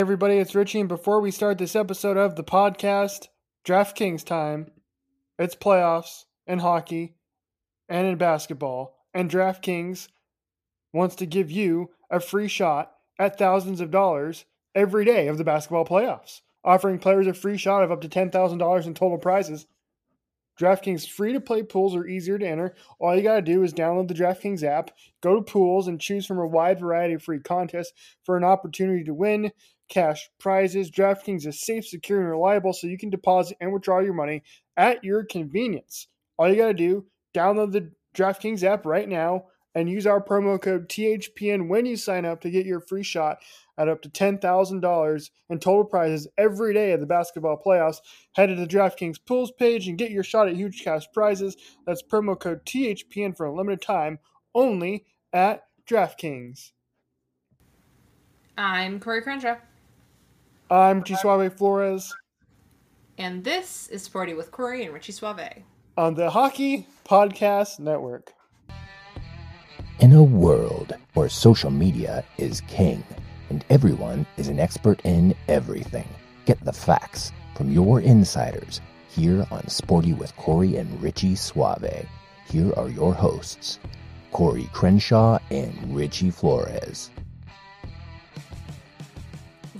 Everybody, it's Richie, and before we start this episode of the podcast, DraftKings time. It's playoffs in hockey and in basketball, and DraftKings wants to give you a free shot at thousands of dollars every day of the basketball playoffs, offering players a free shot of up to $10,000 in total prizes DraftKings free to play pools are easier to enter. All you got to do is download the DraftKings app, go to pools, and choose from a wide variety of free contests for an opportunity to win cash prizes. DraftKings is safe, secure, and reliable so you can deposit and withdraw your money at your convenience. All you got to do, download the DraftKings app right now and use our promo code THPN when you sign up to get your free shot at up to $10,000 in total prizes every day of the basketball playoffs. Head to the DraftKings pools page and get your shot at huge cash prizes. That's promo code THPN for a limited time only at DraftKings. I'm Corey Crenshaw. I'm Richie Suave Flores. And this is Sporty with Corey and Richie Suave. On the Hockey Podcast Network. In a world where social media is king and everyone is an expert in everything, get the facts from your insiders here on Sporty with Corey and Richie Suave. Here are your hosts, Corey Crenshaw and Richie Flores.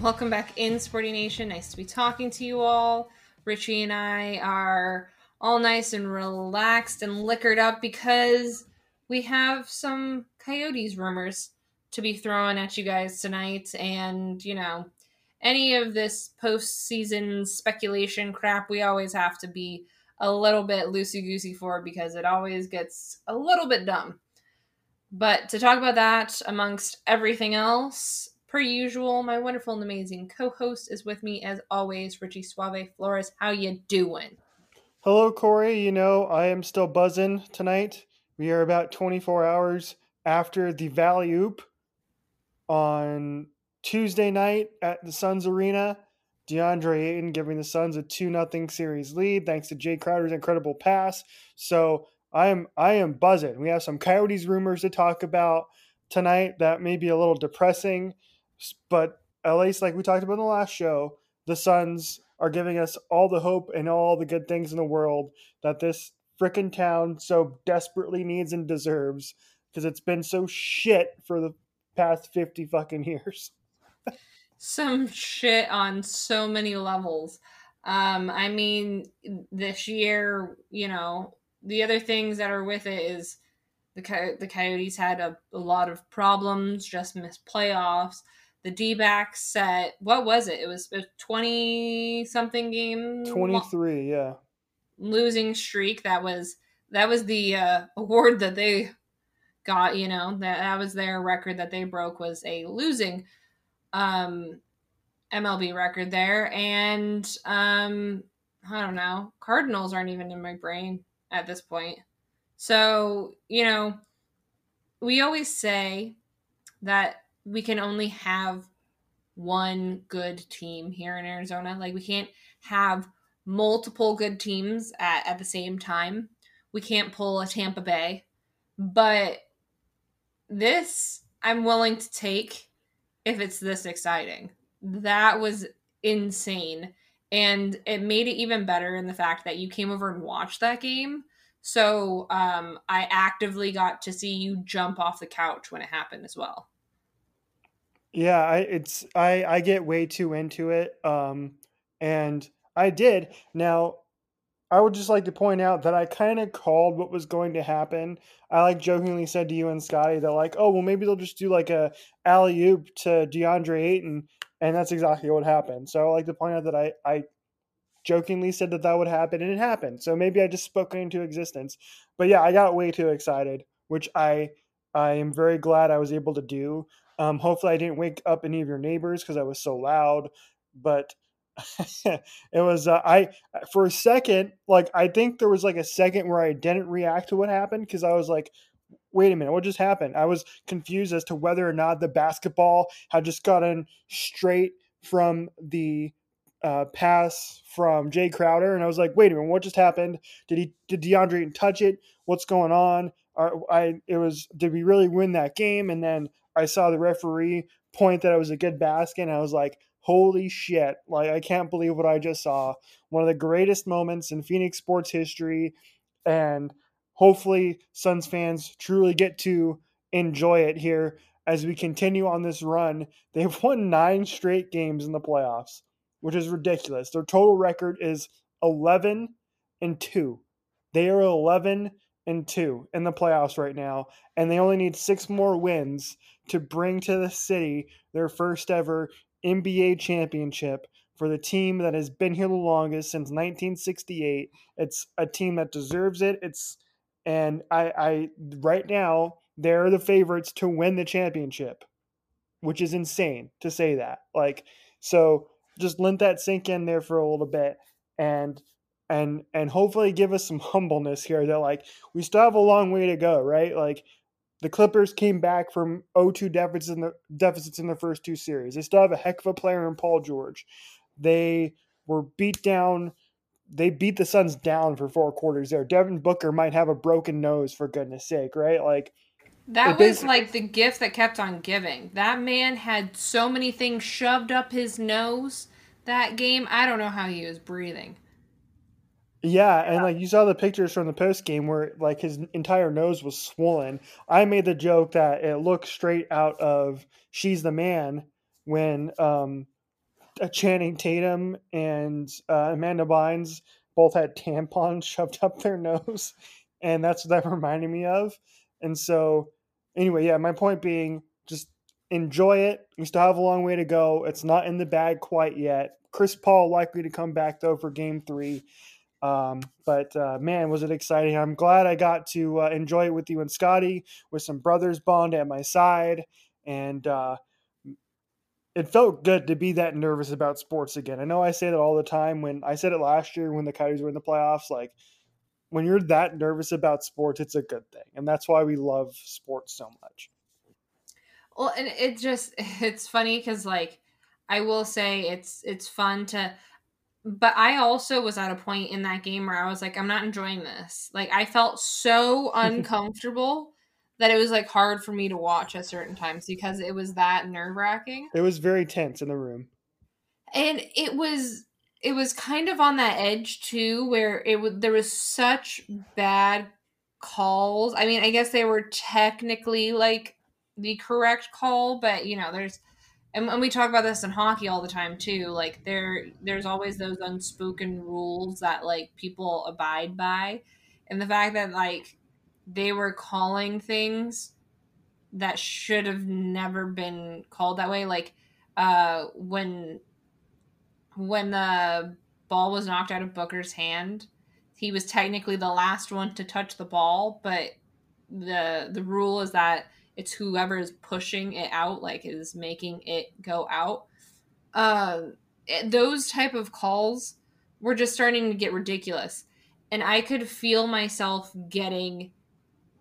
Welcome back in Sporty Nation. Nice to be talking to you all. Richie and I are all nice and relaxed and liquored up because we have some Coyotes rumors to be thrown at you guys tonight. And, you know, any of this postseason speculation crap, we always have to be a little bit loosey goosey for because it always gets a little bit dumb. But to talk about that amongst everything else, per usual, my wonderful and amazing co-host is with me as always, Richie Suave Flores. How you doing? Hello, Corey. You know I am still buzzing tonight. We are about 24 hours after the Valley Oop on Tuesday night at the Suns Arena. DeAndre Ayton giving the Suns a 2 0 series lead thanks to Jae Crowder's incredible pass. So I am I am buzzing. We have some Coyotes rumors to talk about tonight that may be a little depressing, but at least like we talked about in the last show, the Suns are giving us all the hope and all the good things in the world that this frickin' town so desperately needs and deserves because it's been so shit for the past 50 fucking years. Some shit on so many levels. Um, I mean, this year, you know, the other things that are with it is the Co- the Coyotes had a, a lot of problems, just missed playoffs. The D backs set what was it? It was a twenty something game. Twenty three, yeah. Losing streak. That was that was the uh, award that they got. You know that that was their record that they broke was a losing um, MLB record there, and um, I don't know. Cardinals aren't even in my brain at this point. So, you know, we always say that we can only have one good team here in Arizona. Like, we can't have multiple good teams at, at the same time. We can't pull a Tampa Bay. But this, I'm willing to take if it's this exciting. That was insane. And it made it even better in the fact that you came over and watched that game so um, I actively got to see you jump off the couch when it happened as well. Yeah, I it's I I get way too into it, um, and I did. Now, I would just like to point out that I kind of called what was going to happen. I like jokingly said to you and Scotty that like, oh well, maybe they'll just do like a alley oop to DeAndre Ayton, and that's exactly what happened. So I like to point out that I I jokingly said that that would happen and it happened. So maybe I just spoke into existence. But yeah, I got way too excited, which I I am very glad I was able to do. Um, hopefully, I didn't wake up any of your neighbors because I was so loud. But it was uh, I for a second, like I think there was like a second where I didn't react to what happened because I was like, wait a minute, what just happened? I was confused as to whether or not the basketball had just gotten straight from the uh, pass from Jae Crowder, and I was like, wait a minute, what just happened? Did he did DeAndre touch it? What's going on? I it was did we really win that game? And then I saw the referee point that it was a good basket, and I was like, holy shit! Like I can't believe what I just saw. One of the greatest moments in Phoenix sports history, and hopefully Suns fans truly get to enjoy it here as we continue on this run. They've won nine straight games in the playoffs, which is ridiculous. Their total record is 11 and 2. They are 11 and 2 in the playoffs right now, and they only need six more wins to bring to the city their first ever NBA championship for the team that has been here the longest since 1968. It's a team that deserves it. It's and I, I right now they're the favorites to win the championship, which is insane to say that. Like, so just let that sink in there for a little bit, and and and hopefully give us some humbleness here that like we still have a long way to go, right? Like the Clippers came back from 0-2 deficits in the deficits in the first two series. They still have a heck of a player in Paul George. They were beat down they beat the Suns down for four quarters there. Devin Booker might have a broken nose for goodness sake, right? Like that was like the gift that kept on giving. That man had so many things shoved up his nose that game. I don't know how he was breathing. Yeah, and like you saw the pictures from the post game where like his entire nose was swollen. I made the joke that it looked straight out of She's the Man when um uh, Channing Tatum and uh, Amanda Bynes both had tampons shoved up their nose, and that's what that reminded me of. And so, anyway, yeah, my point being, just enjoy it. We still have a long way to go. It's not in the bag quite yet. Chris Paul likely to come back though for Game Three. Um, but uh, man, was it exciting! I'm glad I got to uh, enjoy it with you and Scotty, with some Brother's Bond at my side, and uh, it felt good to be that nervous about sports again. I know I say that all the time when I said it last year when the Coyotes were in the playoffs. Like when you're that nervous about sports, it's a good thing, and that's why we love sports so much. Well, and it just it's funny because like I will say it's it's fun to, but I also was at a point in that game where I was like, I'm not enjoying this. Like I felt so uncomfortable that it was like hard for me to watch at certain times because it was that nerve wracking. It was very tense in the room. And it was it was kind of on that edge too where it was there was such bad calls. I mean, I guess they were technically like the correct call, but you know, there's and, and we talk about this in hockey all the time too. Like there there's always those unspoken rules that like people abide by. And the fact that like they were calling things that should have never been called that way like uh when when the ball was knocked out of Booker's hand he was technically the last one to touch the ball but the the rule is that it's whoever is pushing it out like is making it go out uh those type of calls were just starting to get ridiculous and i could feel myself getting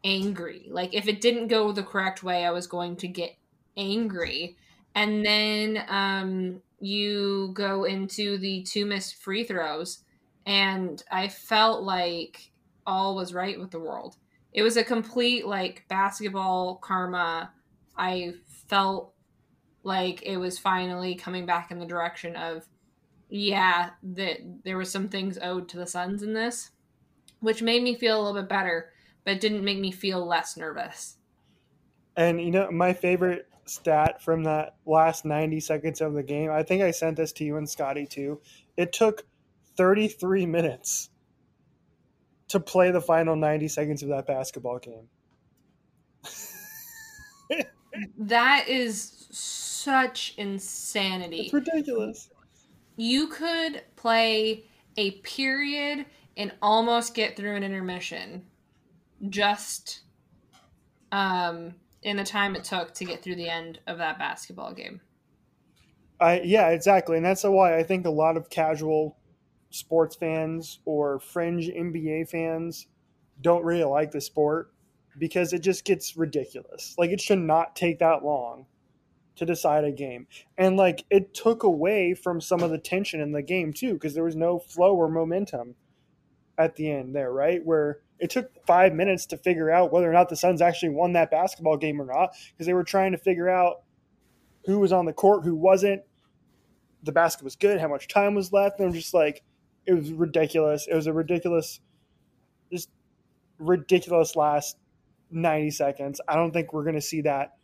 angry. Like if it didn't go the correct way, I was going to get angry. And then um, you go into the two missed free throws, and I felt like all was right with the world. It was a complete like basketball karma. I felt like it was finally coming back in the direction of yeah, that there was some things owed to the Suns in this, which made me feel a little bit better but didn't make me feel less nervous. And you know, my favorite stat from that last 90 seconds of the game, I think I sent this to you and Scotty too. It took 33 minutes to play the final 90 seconds of that basketball game. that is such insanity. It's ridiculous. You could play a period and almost get through an intermission just um in the time it took to get through the end of that basketball game. I yeah, exactly, and that's why I think a lot of casual sports fans or fringe NBA fans don't really like the sport because it just gets ridiculous. Like it should not take that long to decide a game. And like it took away from some of the tension in the game too because there was no flow or momentum at the end there, right? Where it took 5 minutes to figure out whether or not the Suns actually won that basketball game or not because they were trying to figure out who was on the court, who wasn't. The basket was good, how much time was left, and I'm just like it was ridiculous. It was a ridiculous, just ridiculous last 90 seconds. I don't think we're going to see that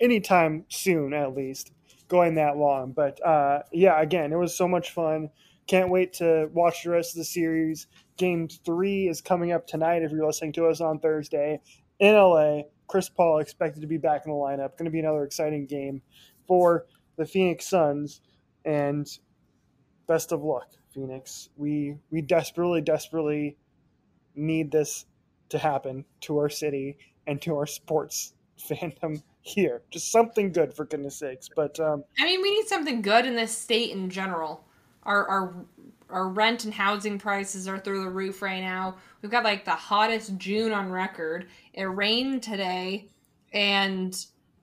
anytime soon, at least, going that long. But uh, yeah, again, it was so much fun. Can't wait to watch the rest of the series. Game three is coming up tonight if you're listening to us on Thursday in LA. Chris Paul expected to be back in the lineup. Going to be another exciting game for the Phoenix Suns. And best of luck, Phoenix. We we desperately, desperately need this to happen to our city and to our sports fandom here. Just something good for goodness sakes. But um, I mean, we need something good in this state in general. Our our our rent and housing prices are through the roof right now. We've got like the hottest June on record. It rained today, and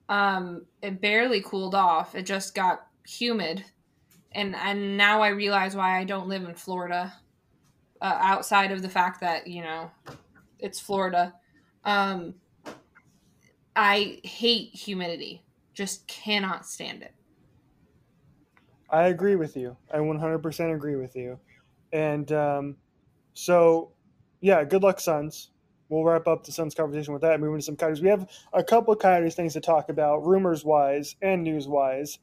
um, it barely cooled off. It just got humid and and now I realize why I don't live in Florida. Uh, outside of the fact that you know it's Florida, um, I hate humidity. Just cannot stand it. I agree with you. I 100% agree with you. And um, so, yeah, good luck, Suns. We'll wrap up the Suns conversation with that. Moving to some Coyotes. We have a couple of Coyotes things to talk about, rumors wise and news wise.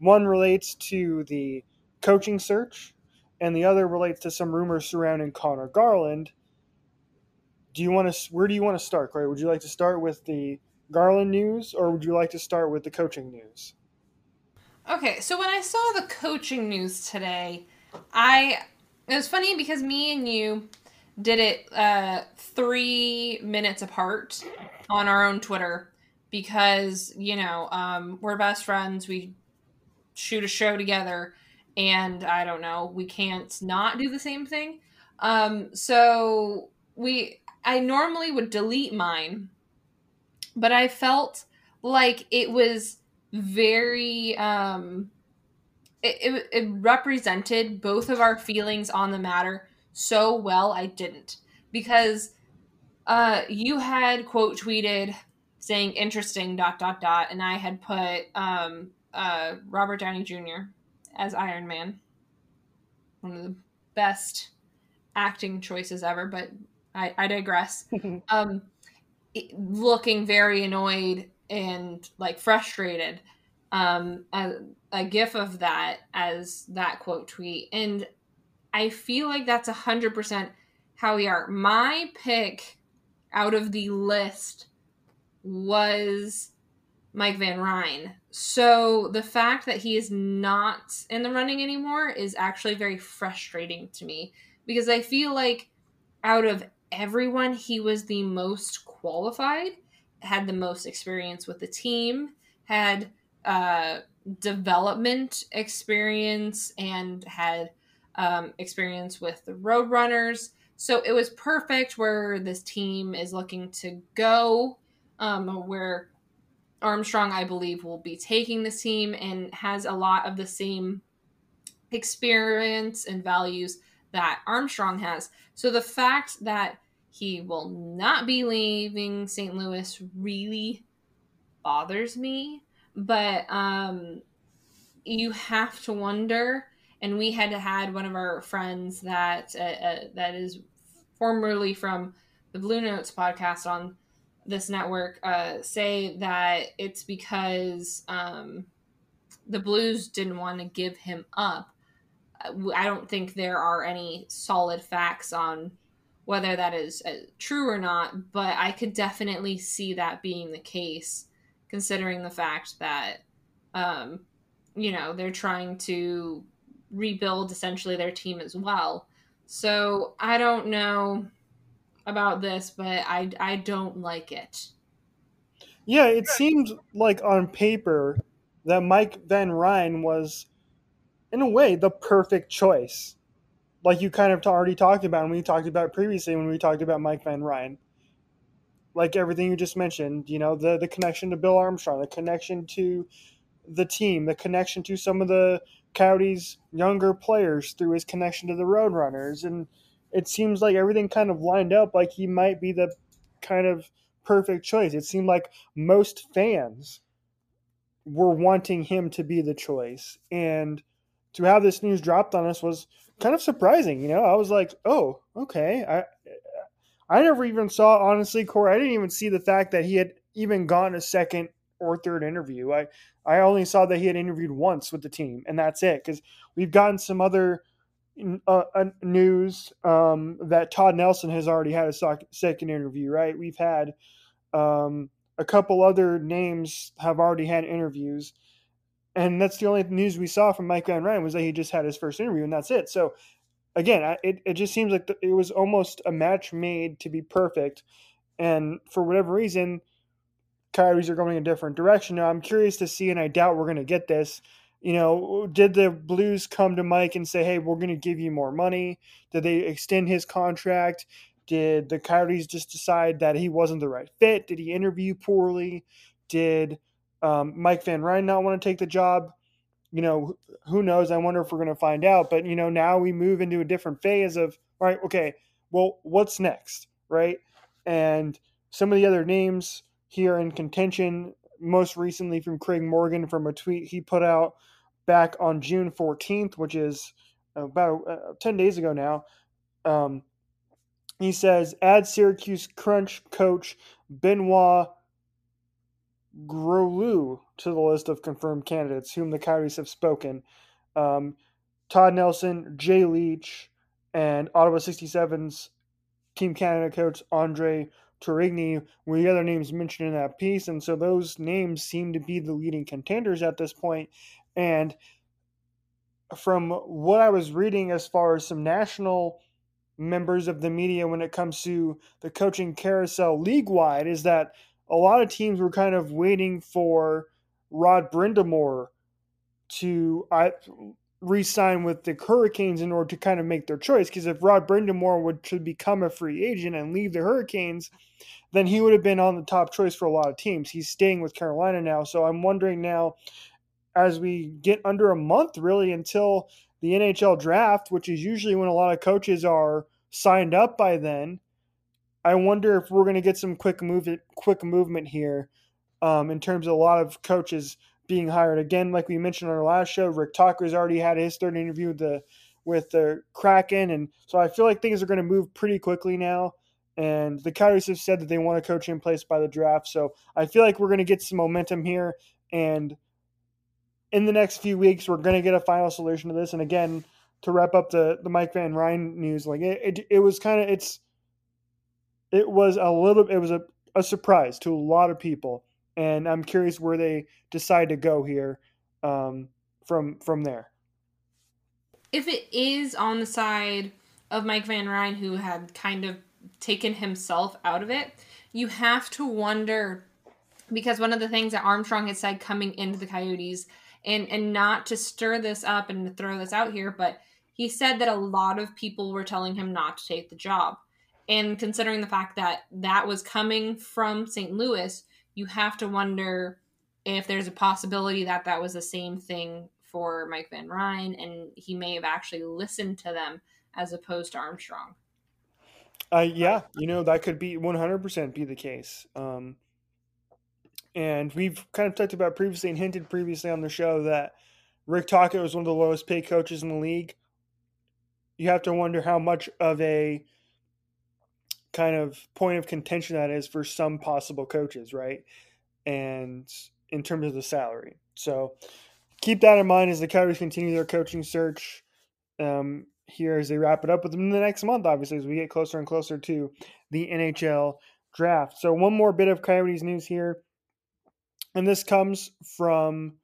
One relates to the coaching search, and the other relates to some rumors surrounding Conor Garland. Do you want to? Where do you want to start, Corey? Would you like to start with the Garland news, or would you like to start with the coaching news? Okay, so when I saw the coaching news today, I it was funny because me and you did it uh, three minutes apart on our own Twitter because you know um, we're best friends. We shoot a show together and I don't know, we can't not do the same thing. Um, so we, I normally would delete mine, but I felt like it was very, um, it, it, it represented both of our feelings on the matter so well. I didn't because, uh, you had quote tweeted saying interesting dot dot dot, and I had put, um, uh, Robert Downey Jr. as Iron Man. One of the best acting choices ever, but I, I digress. um, looking very annoyed and like frustrated. Um, a, a gif of that as that quote tweet, and I feel like that's a hundred percent how we are. My pick out of the list was Mike Van Ryn. So the fact that he is not in the running anymore is actually very frustrating to me because I feel like out of everyone, he was the most qualified, had the most experience with the team, had uh, development experience, and had um, experience with the Roadrunners. So it was perfect where this team is looking to go, um, where Armstrong, I believe, will be taking this team and has a lot of the same experience and values that Armstrong has. So the fact that he will not be leaving St. Louis really bothers me. But um, you have to wonder. And we had had one of our friends that uh, uh, that is formerly from the Blue Notes podcast on this network uh, say that it's because um, the Blues didn't want to give him up. Uh, I don't think there are any solid facts on whether that is uh, true or not, but I could definitely see that being the case, considering the fact that, um, you know, they're trying to rebuild essentially their team as well. So I don't know about this, but I I don't like it. Yeah, it seemed like on paper that Mike Van Ryn was, in a way, the perfect choice. Like you kind of already talked about, and we talked about previously when we talked about Mike Van Ryn. Like everything you just mentioned, you know, the the connection to Bill Armstrong, the connection to the team, the connection to some of the Coyotes' younger players through his connection to the Roadrunners, and it seems like everything kind of lined up like he might be the kind of perfect choice. It seemed like most fans were wanting him to be the choice. And to have this news dropped on us was kind of surprising. You know, I was like, oh, okay. I I never even saw honestly, Corey. I didn't even see the fact that he had even gotten a second or third interview. I I only saw that he had interviewed once with the team, and that's it. Because we've gotten some other uh, uh, news um, that Todd Nelson has already had a second interview. Right? We've had um, a couple other names have already had interviews, and that's the only news we saw from Mike Van Ryn was that he just had his first interview, and that's it. So again, it it just seems like it was almost a match made to be perfect, and for whatever reason, Coyotes are going a different direction. Now I'm curious to see, and I doubt we're going to get this. You know, did the Blues come to Mike and say, "Hey, we're going to give you more money"? Did they extend his contract? Did the Coyotes just decide that he wasn't the right fit? Did he interview poorly? Did um, Mike Van Ryn not want to take the job? You know, who knows? I wonder if we're going to find out. But, you know, now we move into a different phase of, all right, okay, well, what's next? Right. And some of the other names here in contention, most recently from Craig Morgan from a tweet he put out back on June 14th, which is about uh, 10 days ago now. Um, he says, add Syracuse Crunch coach Benoit Groulx to the list of confirmed candidates, whom the Coyotes have spoken. Um, Todd Nelson, Jay Leach, and Ottawa 67's Team Canada coach Andre Tourigny were the other names mentioned in that piece. And so those names seem to be the leading contenders at this point. And from what I was reading as far as some national members of the media when it comes to the coaching carousel league wide is that a lot of teams were kind of waiting for Rod Brind'Amour to uh, re-sign with the Hurricanes in order to kind of make their choice. Because if Rod Brind'Amour would to become a free agent and leave the Hurricanes, then he would have been on the top choice for a lot of teams. He's staying with Carolina now, so I'm wondering now, as we get under a month really until the NHL draft, which is usually when a lot of coaches are signed up by then. I wonder if we're going to get some quick move, quick movement here, um, in terms of a lot of coaches being hired. Again, like we mentioned on our last show, Rick Tocchet's already had his third interview with the with the Kraken, and so I feel like things are going to move pretty quickly now. And the Coyotes have said that they want a coach in place by the draft, so I feel like we're going to get some momentum here. And in the next few weeks, we're going to get a final solution to this. And again, to wrap up the the Mike Van Ryn news, like it, it, it was kind of it's it was a little it was a, a surprise to a lot of people, and I'm curious where they decide to go here um, from from there. If it is on the side of Mike Van Ryn, who had kind of taken himself out of it, you have to wonder because one of the things that Armstrong had said coming into the Coyotes, and and not to stir this up and to throw this out here, but he said that a lot of people were telling him not to take the job. And considering the fact that that was coming from St. Louis, you have to wonder if there's a possibility that that was the same thing for Mike Van Ryn and he may have actually listened to them as opposed to Armstrong. Uh, yeah, you know, that could be 100% be the case. Um, and we've kind of talked about previously and hinted previously on the show that Rick Tocchet was one of the lowest paid coaches in the league you have to wonder how much of a kind of point of contention that is for some possible coaches, right? And in terms of the salary. So keep that in mind as the Coyotes continue their coaching search um, here as they wrap it up with them the next month, obviously, as we get closer and closer to the NHL draft. So, one more bit of Coyotes news here. And this comes from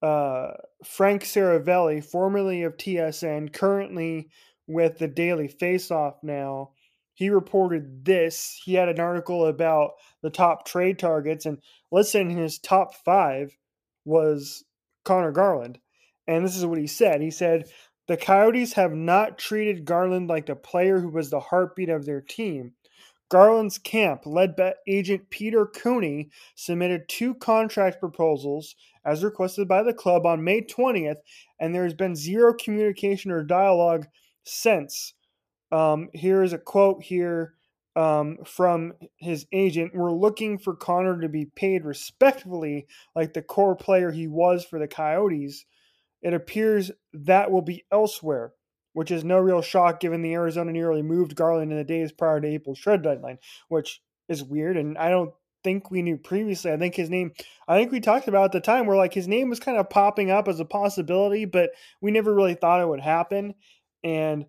uh, Frank Seravalli, formerly of TSN, currently with the Daily Faceoff now. He reported this. He had an article about the top trade targets, and listed in his top five was Conor Garland. And this is what he said. He said, The Coyotes have not treated Garland like the player who was the heartbeat of their team. Garland's camp, led by agent Peter Cooney, submitted two contract proposals as requested by the club on May 20th, and there has been zero communication or dialogue since. Um, here is a quote here um, from his agent. We're looking for Conor to be paid respectfully, like the core player he was for the Coyotes. It appears that will be elsewhere, which is no real shock given the Arizona nearly moved Garland in the days prior to April's trade deadline, which is weird. And I don't think we knew previously. I think his name, I think we talked about at the time where like his name was kind of popping up as a possibility, but we never really thought it would happen. And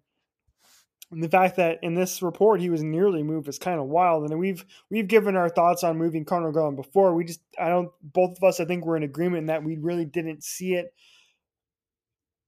and the fact that in this report he was nearly moved is kind of wild. And we've we've given our thoughts on moving Conor Garland before. We just I don't both of us I think we're in agreement that we really didn't see it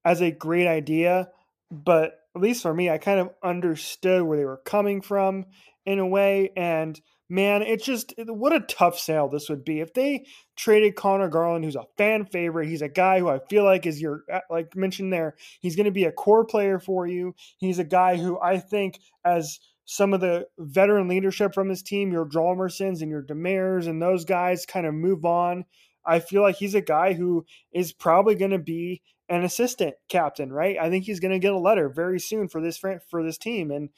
as a great idea. But at least for me, I kind of understood where they were coming from in a way. And man, it's just what a tough sale this would be if they traded Conor Garland, who's a fan favorite. He's a guy who I feel like is your uh, like mentioned there. He's going to be a core player for you. He's a guy who I think as some of the veteran leadership from his team, your Hjalmarssons and your Demers and those guys kind of move on. I feel like he's a guy who is probably going to be an assistant captain, right? I think he's going to get a letter very soon for this for this team, and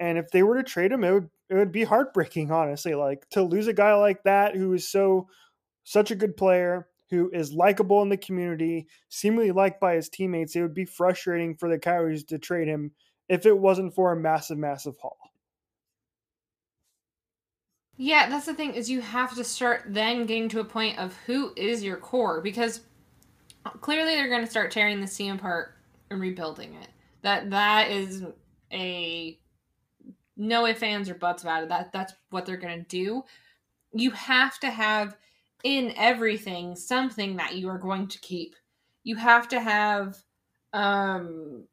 and if they were to trade him, it would it would be heartbreaking, honestly. Like to lose a guy like that who is so such a good player, who is likable in the community, seemingly liked by his teammates. It would be frustrating for the Coyotes to trade him if it wasn't for a massive, massive haul. Yeah, that's the thing is you have to start then getting to a point of who is your core because clearly they're going to start tearing the team apart and rebuilding it. That that is a no ifs, ands, or buts about it. That that's what they're gonna do. You have to have in everything something that you are going to keep. You have to have um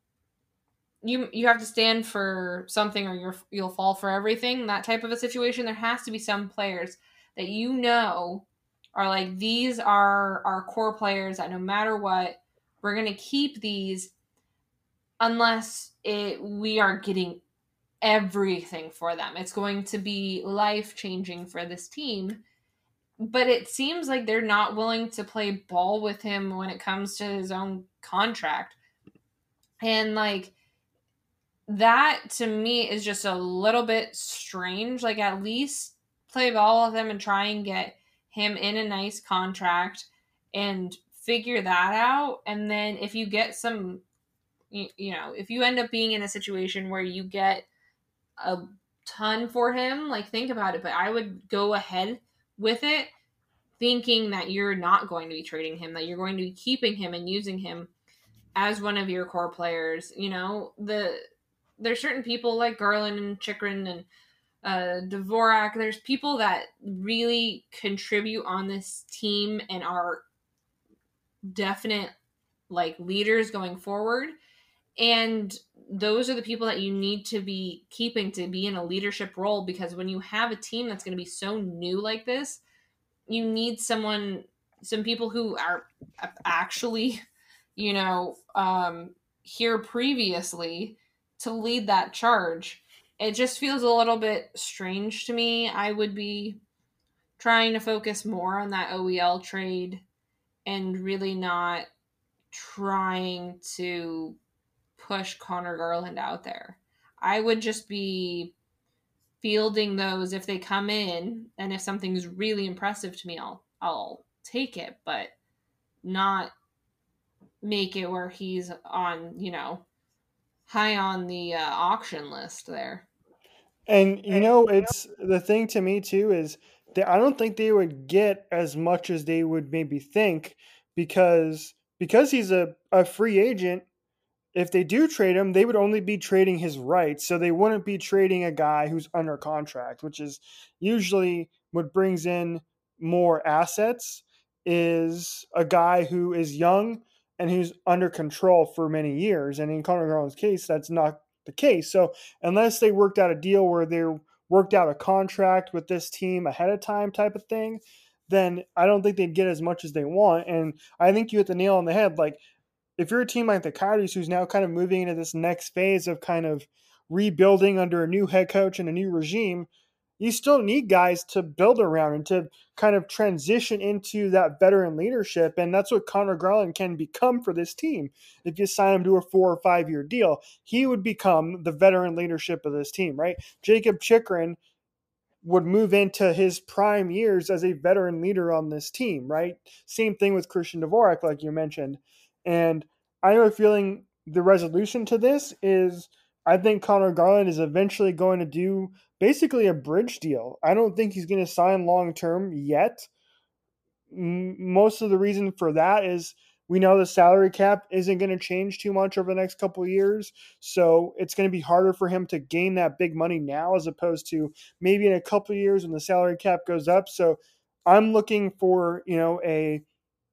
you you have to stand for something or you're you'll fall for everything. That type of a situation. There has to be some players that you know are like these are our core players that no matter what, we're gonna keep these unless it we are getting everything for them. It's going to be life changing for this team. But it seems like they're not willing to play ball with him when it comes to his own contract. And like that to me is just a little bit strange. Like at least play ball with him and try and get him in a nice contract and figure that out. And then if you get some you, you know, if you end up being in a situation where you get a ton for him. Like, think about it. But I would go ahead with it thinking that you're not going to be trading him, that you're going to be keeping him and using him as one of your core players. You know, the there's certain people like Garland and Chychrun and uh, Dvorak. There's people that really contribute on this team and are definite like leaders going forward. And those are the people that you need to be keeping to be in a leadership role because when you have a team that's going to be so new like this, you need someone, some people who are actually, you know, um, here previously to lead that charge. It just feels a little bit strange to me. I would be trying to focus more on that OEL trade and really not trying to push Conor Garland out there. I would just be fielding those if they come in and if something's really impressive to me I'll I'll take it but not make it where he's on, you know, high on the uh, auction list there. And you know, it's the thing to me too is that I don't think they would get as much as they would maybe think because because he's a, a free agent if they do trade him, they would only be trading his rights. So they wouldn't be trading a guy who's under contract, which is usually what brings in more assets is a guy who is young and who's under control for many years. And in Conor Garland's case, that's not the case. So unless they worked out a deal where they worked out a contract with this team ahead of time type of thing, then I don't think they'd get as much as they want. And I think you hit the nail on the head. Like if you're a team like the Coyotes who's now kind of moving into this next phase of kind of rebuilding under a new head coach and a new regime, you still need guys to build around and to kind of transition into that veteran leadership. And that's what Conor Garland can become for this team. If you sign him to a four or five year deal, he would become the veteran leadership of this team, right? Jakob Chychrun would move into his prime years as a veteran leader on this team, right? Same thing with Christian Dvorak, like you mentioned. And I have a feeling the resolution to this is I think Conor Garland is eventually going to do basically a bridge deal. I don't think he's going to sign long term yet. Most of the reason for that is we know the salary cap isn't going to change too much over the next couple years. So it's going to be harder for him to gain that big money now as opposed to maybe in a couple years when the salary cap goes up. So I'm looking for, you know, a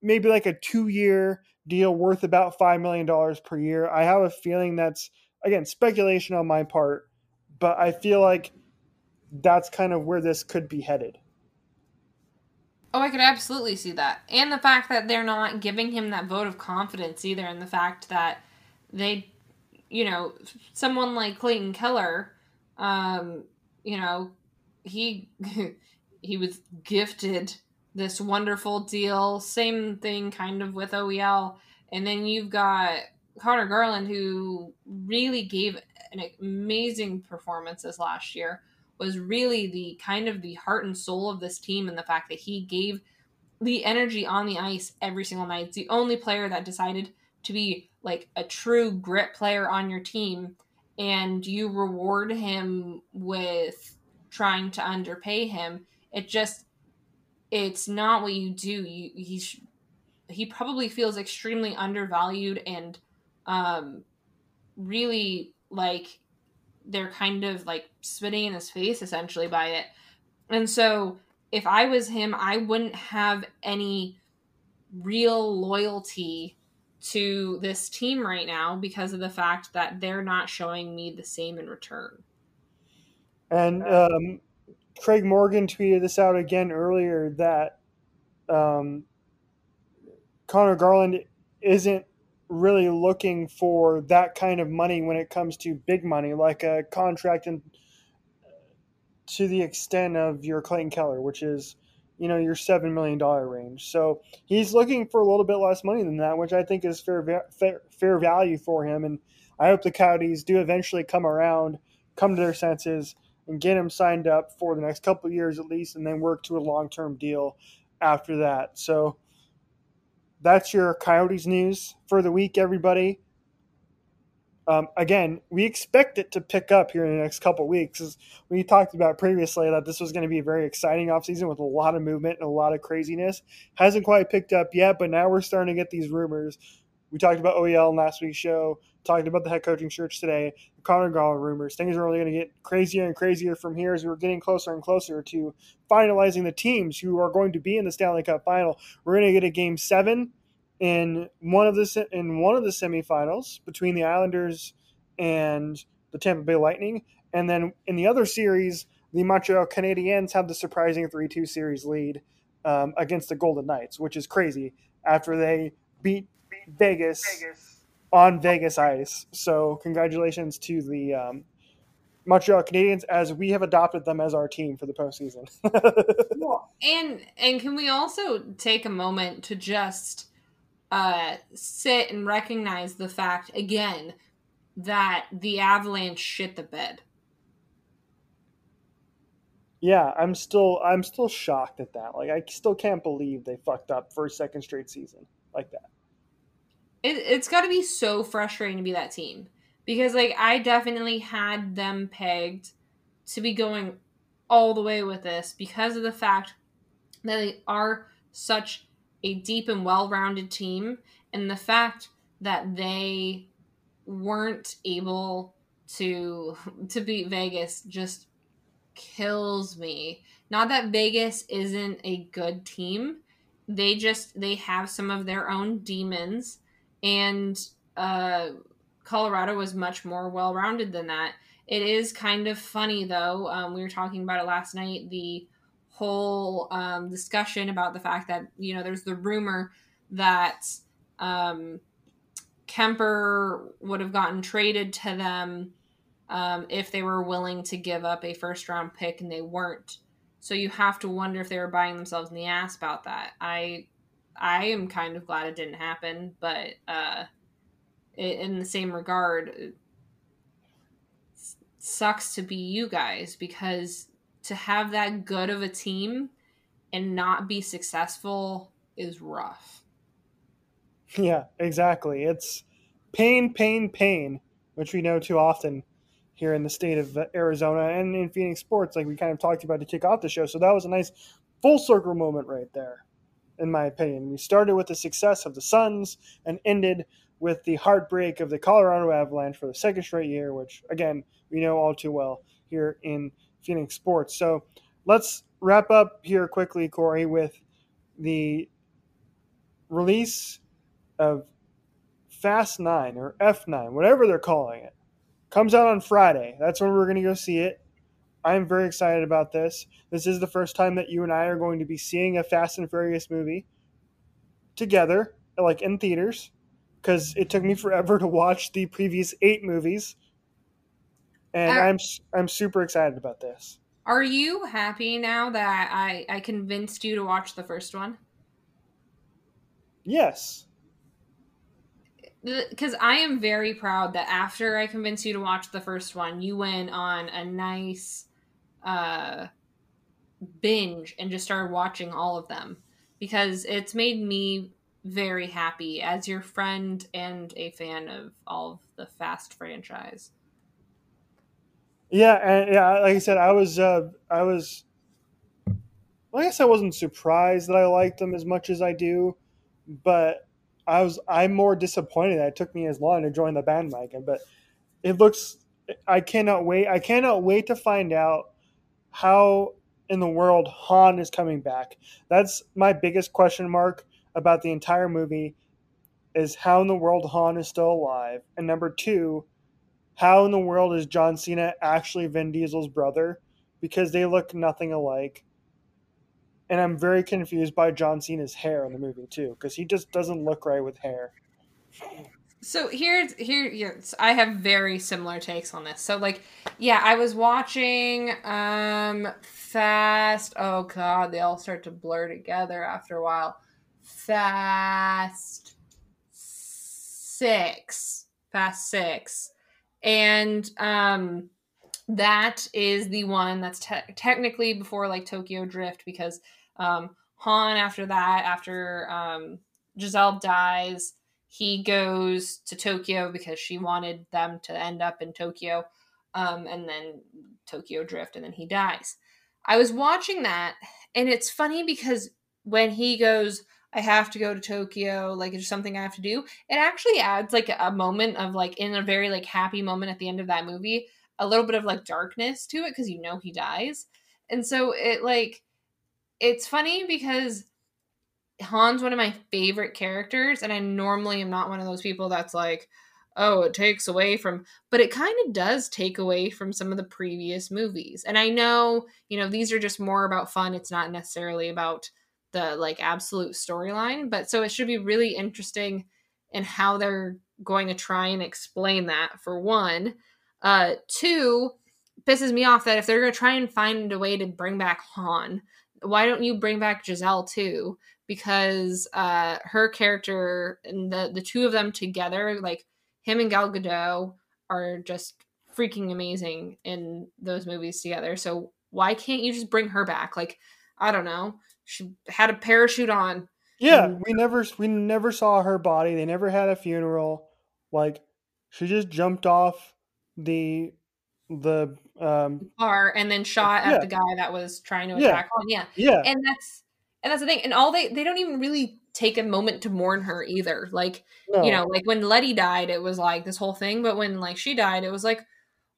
maybe like a two year deal worth about $5 million per year. I have a feeling that's again, speculation on my part, but I feel like that's kind of where this could be headed. Oh, I could absolutely see that. And the fact that they're not giving him that vote of confidence either, and the fact that they, you know, someone like Clayton Keller, um, you know, he he was gifted this wonderful deal. Same thing kind of with OEL. And then you've got Conor Garland, who really gave an amazing performance this last year, was really the kind of the heart and soul of this team, and the fact that he gave the energy on the ice every single night. It's the only player that decided to be like a true grit player on your team, and you reward him with trying to underpay him. It just, it's not what you do. You he he probably feels extremely undervalued and um, really like they're kind of like spitting in his face essentially by it. And so if I was him, I wouldn't have any real loyalty to this team right now because of the fact that they're not showing me the same in return. And um, Craig Morgan tweeted this out again earlier that um, Conor Garland isn't really looking for that kind of money when it comes to big money, like a contract and to the extent of your Clayton Keller, which is, you know, your seven million dollar range. So he's looking for a little bit less money than that, which I think is fair fair, fair value for him. And I hope the Coyotes do eventually come around, come to their senses, and get him signed up for the next couple years at least, and then work to a long term deal after that. So that's your Coyotes news for the week, everybody. Um, again, we expect it to pick up here in the next couple weeks. As we talked about previously, that this was going to be a very exciting offseason with a lot of movement and a lot of craziness. Hasn't quite picked up yet, but now we're starting to get these rumors. We talked about OEL in last week's show, talked about the head coaching search today, the Conor Garland rumors. Things are only going to get crazier and crazier from here as we're getting closer and closer to finalizing the teams who are going to be in the Stanley Cup final. We're going to get a game seven in one of the in one of the semifinals between the Islanders and the Tampa Bay Lightning, and then in the other series, the Montreal Canadiens have the surprising three-two series lead um, against the Golden Knights, which is crazy after they beat, beat Vegas, Vegas, on Vegas ice. So congratulations to the um, Montreal Canadiens as we have adopted them as our team for the postseason. and and can we also take a moment to just uh, sit and recognize the fact again that the Avalanche shit the bed. Yeah, I'm still I'm still shocked at that. Like I still can't believe they fucked up for a second straight season like that. It, it's got to be so frustrating to be that team because like I definitely had them pegged to be going all the way with this because of the fact that they are such a deep and well-rounded team and the fact that they weren't able to to beat Vegas just kills me. Not that Vegas isn't a good team. They just they have some of their own demons and uh Colorado was much more well rounded than that. It is kind of funny though. Um, we were talking about it last night. The whole um, discussion about the fact that you know there's the rumor that um, Kuemper would have gotten traded to them um, if they were willing to give up a first round pick, and they weren't. So you have to wonder if they were buying themselves in the ass about that. I I am kind of glad it didn't happen, but uh, in the same regard, it sucks to be you guys because to have that good of a team and not be successful is rough. Yeah, exactly. It's pain, pain, pain, which we know too often here in the state of Arizona and in Phoenix sports, like we kind of talked about to kick off the show. So that was a nice full circle moment right there, in my opinion. We started with the success of the Suns and ended with the heartbreak of the Colorado Avalanche for the second straight year, which again we know all too well here in Phoenix sports. So let's wrap up here quickly, Corey, with the release of Fast Nine or F9, whatever they're calling it Comes out on Friday. That's when we're going to go see it. I'm very excited about this. This is the first time that you and I are going to be seeing a Fast and Furious movie together, like in theaters, because it took me forever to watch the previous eight movies, and are, I'm I'm super excited about this. Are you happy now that I I convinced you to watch the first one? Yes because I am very proud that after I convinced you to watch the first one, you went on a nice uh, binge and just started watching all of them because it's made me very happy as your friend and a fan of all of the Fast franchise. Yeah, and yeah, like I said, I was, uh, I was, well, I guess I wasn't surprised that I liked them as much as I do, but I was I'm more disappointed that it took me as long to join the bandwagon, but it looks I cannot wait. I cannot wait to find out how in the world Han is coming back. That's my biggest question mark about the entire movie is how in the world Han is still alive. And number 2, how in the world is John Cena actually Vin Diesel's brother because they look nothing alike and I'm very confused by John Cena's hair in the movie too, because he just doesn't look right with hair. So here's here yes, I have very similar takes on this. So like, yeah, I was watching um Fast. Oh god, they all start to blur together after a while. Fast six, Fast six, and um that is the one that's te- technically before like Tokyo Drift because um, Han after that after um, Giselle dies he goes to Tokyo because she wanted them to end up in Tokyo um, and then Tokyo Drift and then he dies. I was watching that and it's funny because when he goes I have to go to Tokyo, like it's something I have to do. It actually adds like a moment of like in a very like happy moment at the end of that movie a little bit of like darkness to it because you know he dies. And so it like it's funny because Han's one of my favorite characters, and I normally am not one of those people that's like, oh, it takes away from, but it kind of does take away from some of the previous movies. And I know, you know, these are just more about fun. It's not necessarily about the like absolute storyline, but so it should be really interesting in how they're going to try and explain that for one. Uh, two, pisses me off that if they're going to try and find a way to bring back Han, why don't you bring back Giselle too? Because uh, her character and the the two of them together, like him and Gal Gadot, are just freaking amazing in those movies together. So why can't you just bring her back? Like I don't know, she had a parachute on. Yeah, and- we never we never saw her body. They never had a funeral. Like she just jumped off the the um car and then shot at yeah. the guy that was trying to attack yeah. on. Yeah. Yeah. And that's and that's the thing. And all they they don't even really take a moment to mourn her either. Like, no. you know, like when Letty died, it was like this whole thing. But when like she died, it was like,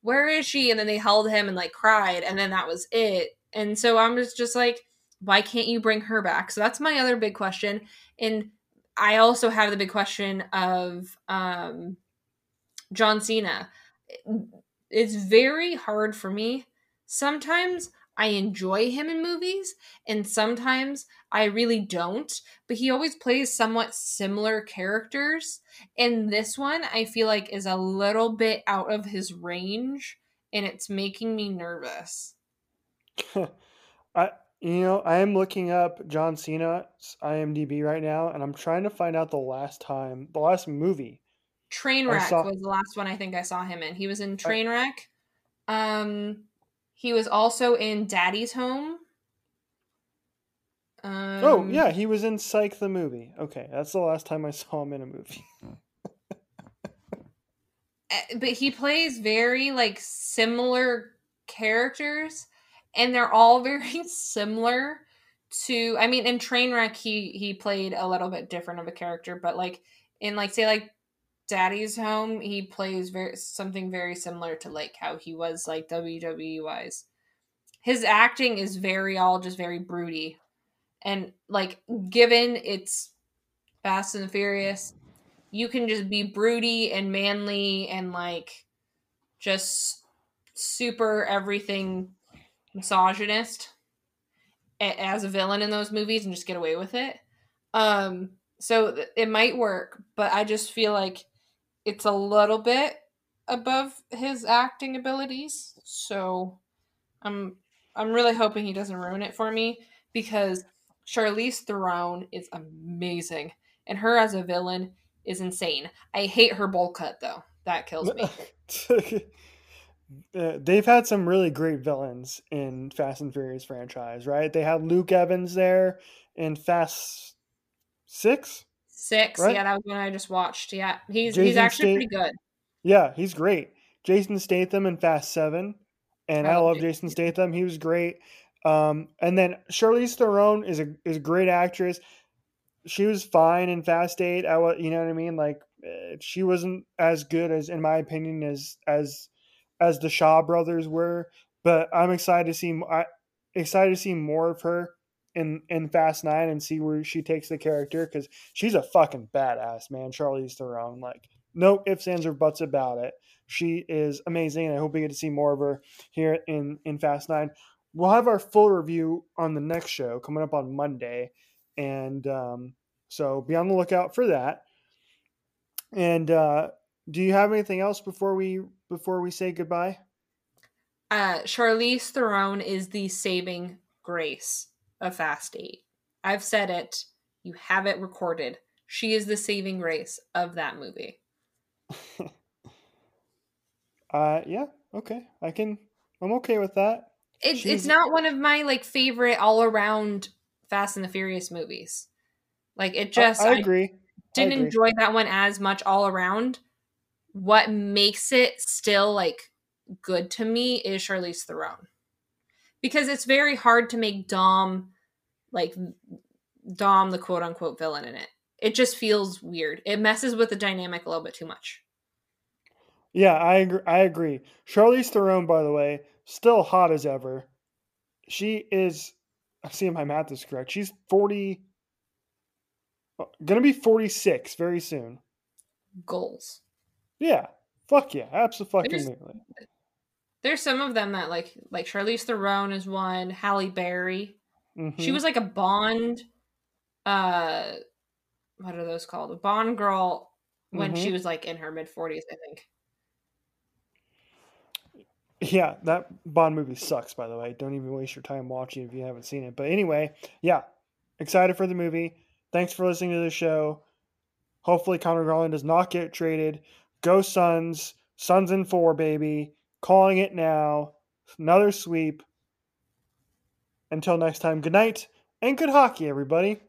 where is she? And then they held him and like cried, and then that was it. And so I'm just just like, why can't you bring her back? So that's my other big question. And I also have the big question of um John Cena. It's very hard for me. Sometimes I enjoy him in movies, and sometimes I really don't. But he always plays somewhat similar characters. And this one, I feel like, is a little bit out of his range, and it's making me nervous. I you know, I am looking up John Cena's IMDb right now, and I'm trying to find out the last time, the last movie. Trainwreck saw, was the last one I think I saw him in. He was in Trainwreck. Um, he was also in Daddy's Home. Oh, um, oh yeah, he was in Psych the movie. Okay, that's the last time I saw him in a movie. Eh, but he plays very like similar characters, and they're all very similar to. I mean, in Trainwreck, he he played a little bit different of a character, but like in like say like Daddy's Home, he plays very something very similar to like how he was like WWE wise. His acting is very all just very broody. And like given it's Fast and Furious, you can just be broody and manly and like just super everything misogynist as a villain in those movies and just get away with it. Um so it might work, but I just feel like it's a little bit above his acting abilities. So I'm I'm really hoping he doesn't ruin it for me because Charlize Theron is amazing and her as a villain is insane. I hate her bowl cut though. That kills me. uh, they've had some really great villains in Fast and Furious franchise, right? They had Luke Evans there in Fast 6 Six. Right? Yeah, that was one I just watched. Yeah, he's Jason he's actually pretty good. Yeah, he's great. Jason Statham in Fast Seven, and I, I love Jason Statham. He was great. Um, and then Charlize Theron is a is a great actress. She was fine in Fast Eight. I was, you know what I mean. Like eh, she wasn't as good as, in my opinion, as as as the Shaw brothers were. But I'm excited to see. I excited to see more of her in in Fast Nine and see where she takes the character because she's a fucking badass, man. Charlize Theron, like no ifs, ands, or buts about it. She is amazing, and I hope we get to see more of her here in in Fast Nine. We'll have our full review on the next show coming up on Monday, and um, so be on the lookout for that. And uh, do you have anything else before we before we say goodbye? Uh, Charlize Theron is the saving grace a Fast Eight. I've said it. You have it recorded. She is the saving grace of that movie. uh yeah, okay. I can I'm okay with that. It's it's not one of my like favorite all around Fast and the Furious movies. Like it just I, I agree. I didn't agree. enjoy that one as much all around. What makes it still like good to me is Charlize Theron because it's very hard to make Dom like Dom the quote unquote villain in it. It just feels weird. It messes with the dynamic a little bit too much. Yeah, I agree. I agree. Charlize Theron, by the way, still hot as ever. She is. I see if my math is correct. She's forty. Uh, gonna be forty six very soon. Goals. Yeah. Fuck yeah. Absolutely. There's some of them that like like Charlize Theron is one. Halle Berry. Mm-hmm. She was like a Bond. Uh, what are those called? A Bond girl when mm-hmm. she was like in her mid forties, I think. Yeah, that Bond movie sucks. By the way, don't even waste your time watching if you haven't seen it. But anyway, yeah, excited for the movie. Thanks for listening to the show. Hopefully, Conor Garland does not get traded. Go Suns! Suns in four, baby. Calling it now. Another sweep. Until next time, good night and good hockey, everybody.